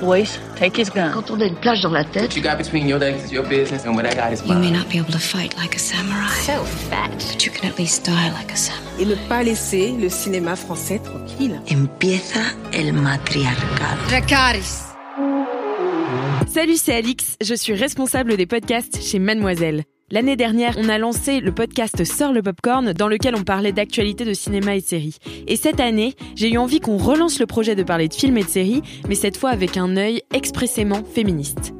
Boys, take his gun. Quand on a une plage dans la tête, What you got between your legs is your business, and what I got is You may mine. not be able to fight like a samurai, So fat. but you can at least die like a samurai. et ne pas laisser le cinéma français tranquille. empieza el matriarcado. Salut, c'est Alix, je suis responsable des podcasts chez Mademoiselle. L'année dernière, on a lancé le podcast Sœur le Popcorn dans lequel on parlait d'actualité de cinéma et de séries. Et cette année, j'ai eu envie qu'on relance le projet de parler de films et de séries, mais cette fois avec un œil expressément féministe.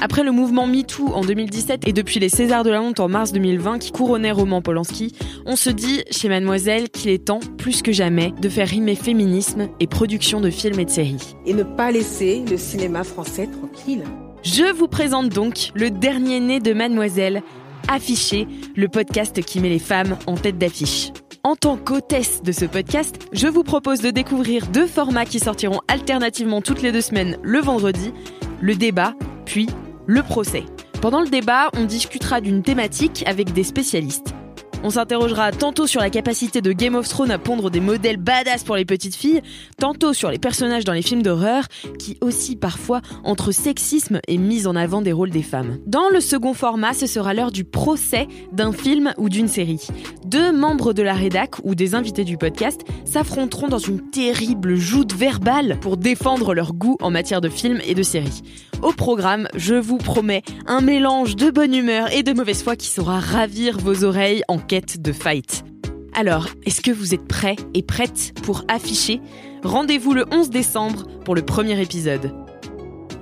Après le mouvement MeToo en 2017 et depuis les Césars de la honte en mars 2020 qui couronnaient Roman Polanski, on se dit chez Mademoiselle qu'il est temps, plus que jamais, de faire rimer féminisme et production de films et de séries. Et ne pas laisser le cinéma français tranquille. Je vous présente donc le dernier né de Mademoiselle, Affiché, le podcast qui met les femmes en tête d'affiche. En tant qu'hôtesse de ce podcast, je vous propose de découvrir deux formats qui sortiront alternativement toutes les deux semaines le vendredi, le débat, puis le procès. Pendant le débat, on discutera d'une thématique avec des spécialistes. On s'interrogera tantôt sur la capacité de Game of Thrones à pondre des modèles badass pour les petites filles, tantôt sur les personnages dans les films d'horreur, qui aussi parfois entre sexisme et mise en avant des rôles des femmes. Dans le second format, ce sera l'heure du procès d'un film ou d'une série. Deux membres de la rédac ou des invités du podcast s'affronteront dans une terrible joute verbale pour défendre leur goût en matière de films et de séries. Au programme, je vous promets un mélange de bonne humeur et de mauvaise foi qui saura ravir vos oreilles en de fight. Alors, est-ce que vous êtes prêts et prêtes pour afficher? Rendez-vous le 11 décembre pour le premier épisode.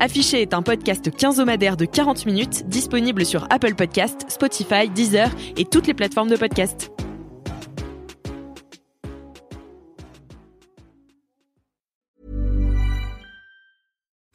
Affiché est un podcast quinzomadaire de 40 minutes disponible sur Apple Podcast, Spotify, Deezer et toutes les plateformes de podcast.